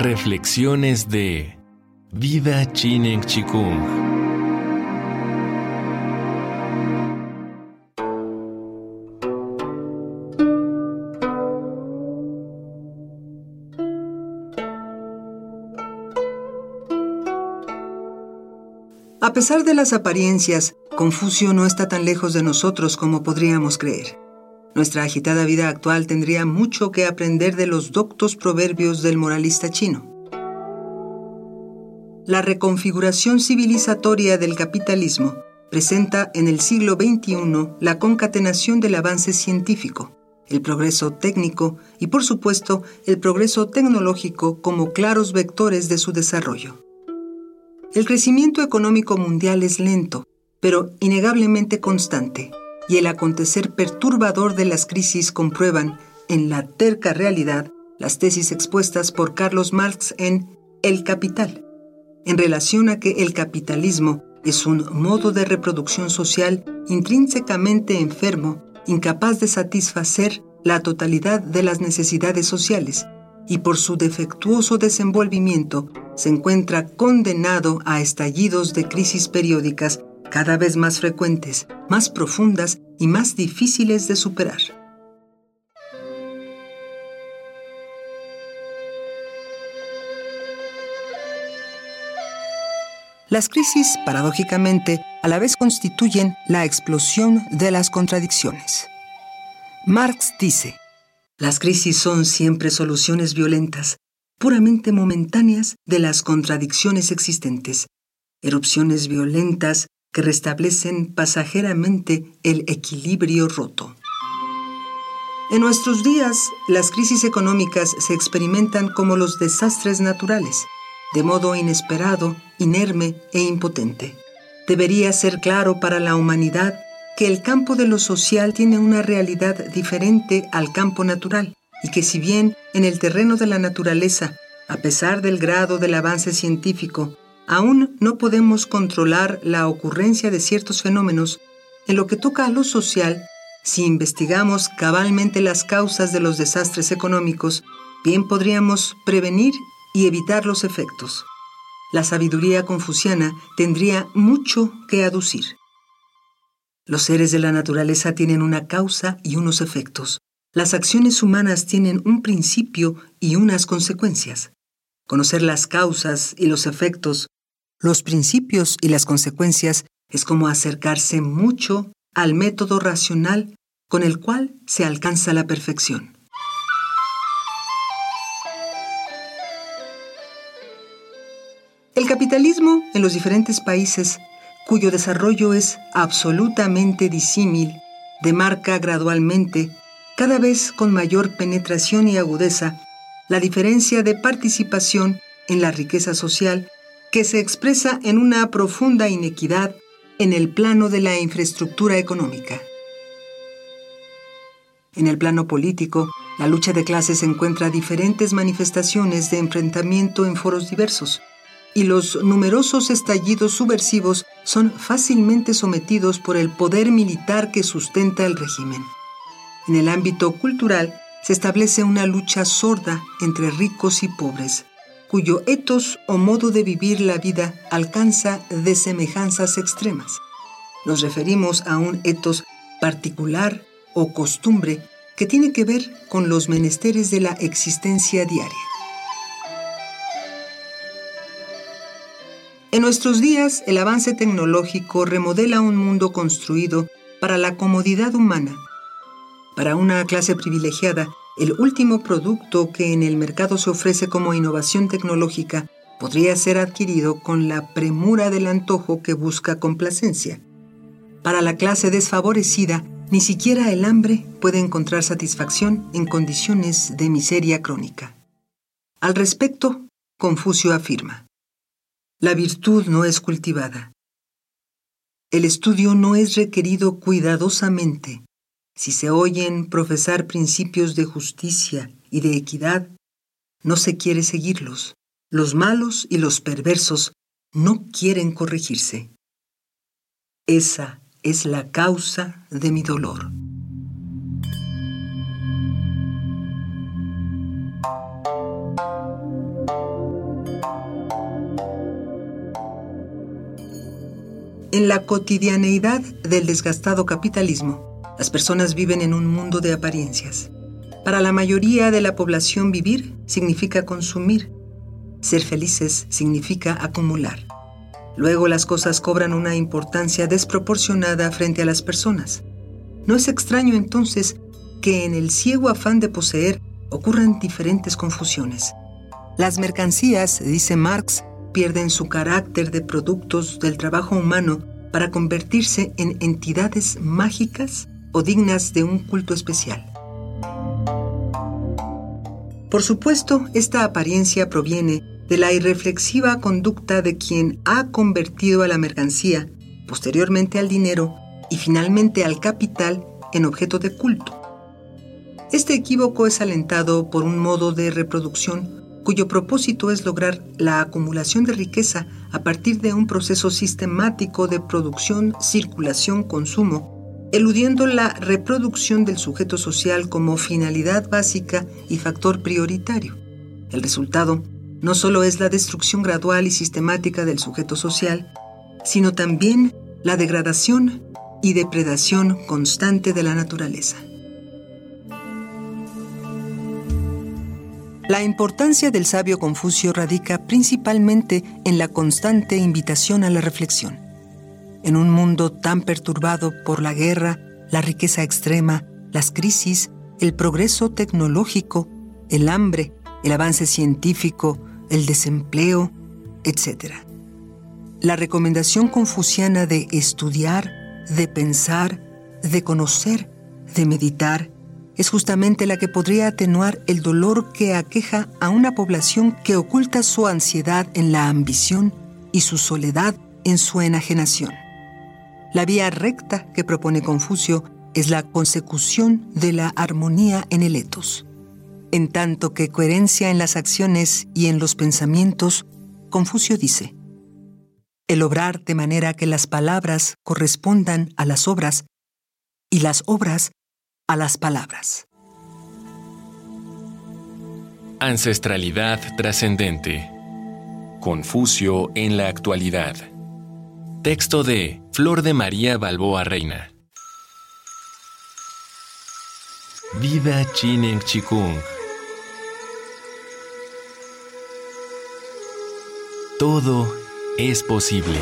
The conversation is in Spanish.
Reflexiones de Vida Chinen Chikung. A pesar de las apariencias, Confucio no está tan lejos de nosotros como podríamos creer. Nuestra agitada vida actual tendría mucho que aprender de los doctos proverbios del moralista chino. La reconfiguración civilizatoria del capitalismo presenta en el siglo XXI la concatenación del avance científico, el progreso técnico y por supuesto el progreso tecnológico como claros vectores de su desarrollo. El crecimiento económico mundial es lento, pero innegablemente constante y el acontecer perturbador de las crisis comprueban en la terca realidad las tesis expuestas por Carlos Marx en El Capital, en relación a que el capitalismo es un modo de reproducción social intrínsecamente enfermo, incapaz de satisfacer la totalidad de las necesidades sociales, y por su defectuoso desenvolvimiento se encuentra condenado a estallidos de crisis periódicas cada vez más frecuentes, más profundas y más difíciles de superar. Las crisis, paradójicamente, a la vez constituyen la explosión de las contradicciones. Marx dice, las crisis son siempre soluciones violentas, puramente momentáneas de las contradicciones existentes, erupciones violentas restablecen pasajeramente el equilibrio roto. En nuestros días, las crisis económicas se experimentan como los desastres naturales, de modo inesperado, inerme e impotente. Debería ser claro para la humanidad que el campo de lo social tiene una realidad diferente al campo natural y que si bien en el terreno de la naturaleza, a pesar del grado del avance científico, aún no podemos controlar la ocurrencia de ciertos fenómenos, en lo que toca a lo social, si investigamos cabalmente las causas de los desastres económicos, bien podríamos prevenir y evitar los efectos. La sabiduría confuciana tendría mucho que aducir. Los seres de la naturaleza tienen una causa y unos efectos. Las acciones humanas tienen un principio y unas consecuencias. Conocer las causas y los efectos los principios y las consecuencias es como acercarse mucho al método racional con el cual se alcanza la perfección. El capitalismo en los diferentes países, cuyo desarrollo es absolutamente disímil, demarca gradualmente, cada vez con mayor penetración y agudeza, la diferencia de participación en la riqueza social que se expresa en una profunda inequidad en el plano de la infraestructura económica. En el plano político, la lucha de clases encuentra diferentes manifestaciones de enfrentamiento en foros diversos, y los numerosos estallidos subversivos son fácilmente sometidos por el poder militar que sustenta el régimen. En el ámbito cultural, se establece una lucha sorda entre ricos y pobres, cuyo etos o modo de vivir la vida alcanza de semejanzas extremas. Nos referimos a un etos particular o costumbre que tiene que ver con los menesteres de la existencia diaria. En nuestros días, el avance tecnológico remodela un mundo construido para la comodidad humana. Para una clase privilegiada, el último producto que en el mercado se ofrece como innovación tecnológica podría ser adquirido con la premura del antojo que busca complacencia. Para la clase desfavorecida, ni siquiera el hambre puede encontrar satisfacción en condiciones de miseria crónica. Al respecto, Confucio afirma, la virtud no es cultivada. El estudio no es requerido cuidadosamente si se oyen profesar principios de justicia y de equidad, no se quiere seguirlos. Los malos y los perversos no quieren corregirse. Esa es la causa de mi dolor. En la cotidianeidad del desgastado capitalismo, las personas viven en un mundo de apariencias. Para la mayoría de la población vivir significa consumir. Ser felices significa acumular. Luego las cosas cobran una importancia desproporcionada frente a las personas. No es extraño entonces que en el ciego afán de poseer ocurran diferentes confusiones. Las mercancías, dice Marx, pierden su carácter de productos del trabajo humano para convertirse en entidades mágicas dignas de un culto especial. Por supuesto, esta apariencia proviene de la irreflexiva conducta de quien ha convertido a la mercancía, posteriormente al dinero y finalmente al capital en objeto de culto. Este equívoco es alentado por un modo de reproducción cuyo propósito es lograr la acumulación de riqueza a partir de un proceso sistemático de producción, circulación, consumo, eludiendo la reproducción del sujeto social como finalidad básica y factor prioritario. El resultado no solo es la destrucción gradual y sistemática del sujeto social, sino también la degradación y depredación constante de la naturaleza. La importancia del sabio Confucio radica principalmente en la constante invitación a la reflexión. En un mundo tan perturbado por la guerra, la riqueza extrema, las crisis, el progreso tecnológico, el hambre, el avance científico, el desempleo, etc. La recomendación confuciana de estudiar, de pensar, de conocer, de meditar, es justamente la que podría atenuar el dolor que aqueja a una población que oculta su ansiedad en la ambición y su soledad en su enajenación. La vía recta que propone Confucio es la consecución de la armonía en el etos. En tanto que coherencia en las acciones y en los pensamientos, Confucio dice, el obrar de manera que las palabras correspondan a las obras y las obras a las palabras. Ancestralidad trascendente. Confucio en la actualidad. Texto de Flor de María Balboa Reina. Viva Chinen Chikung. Todo es posible.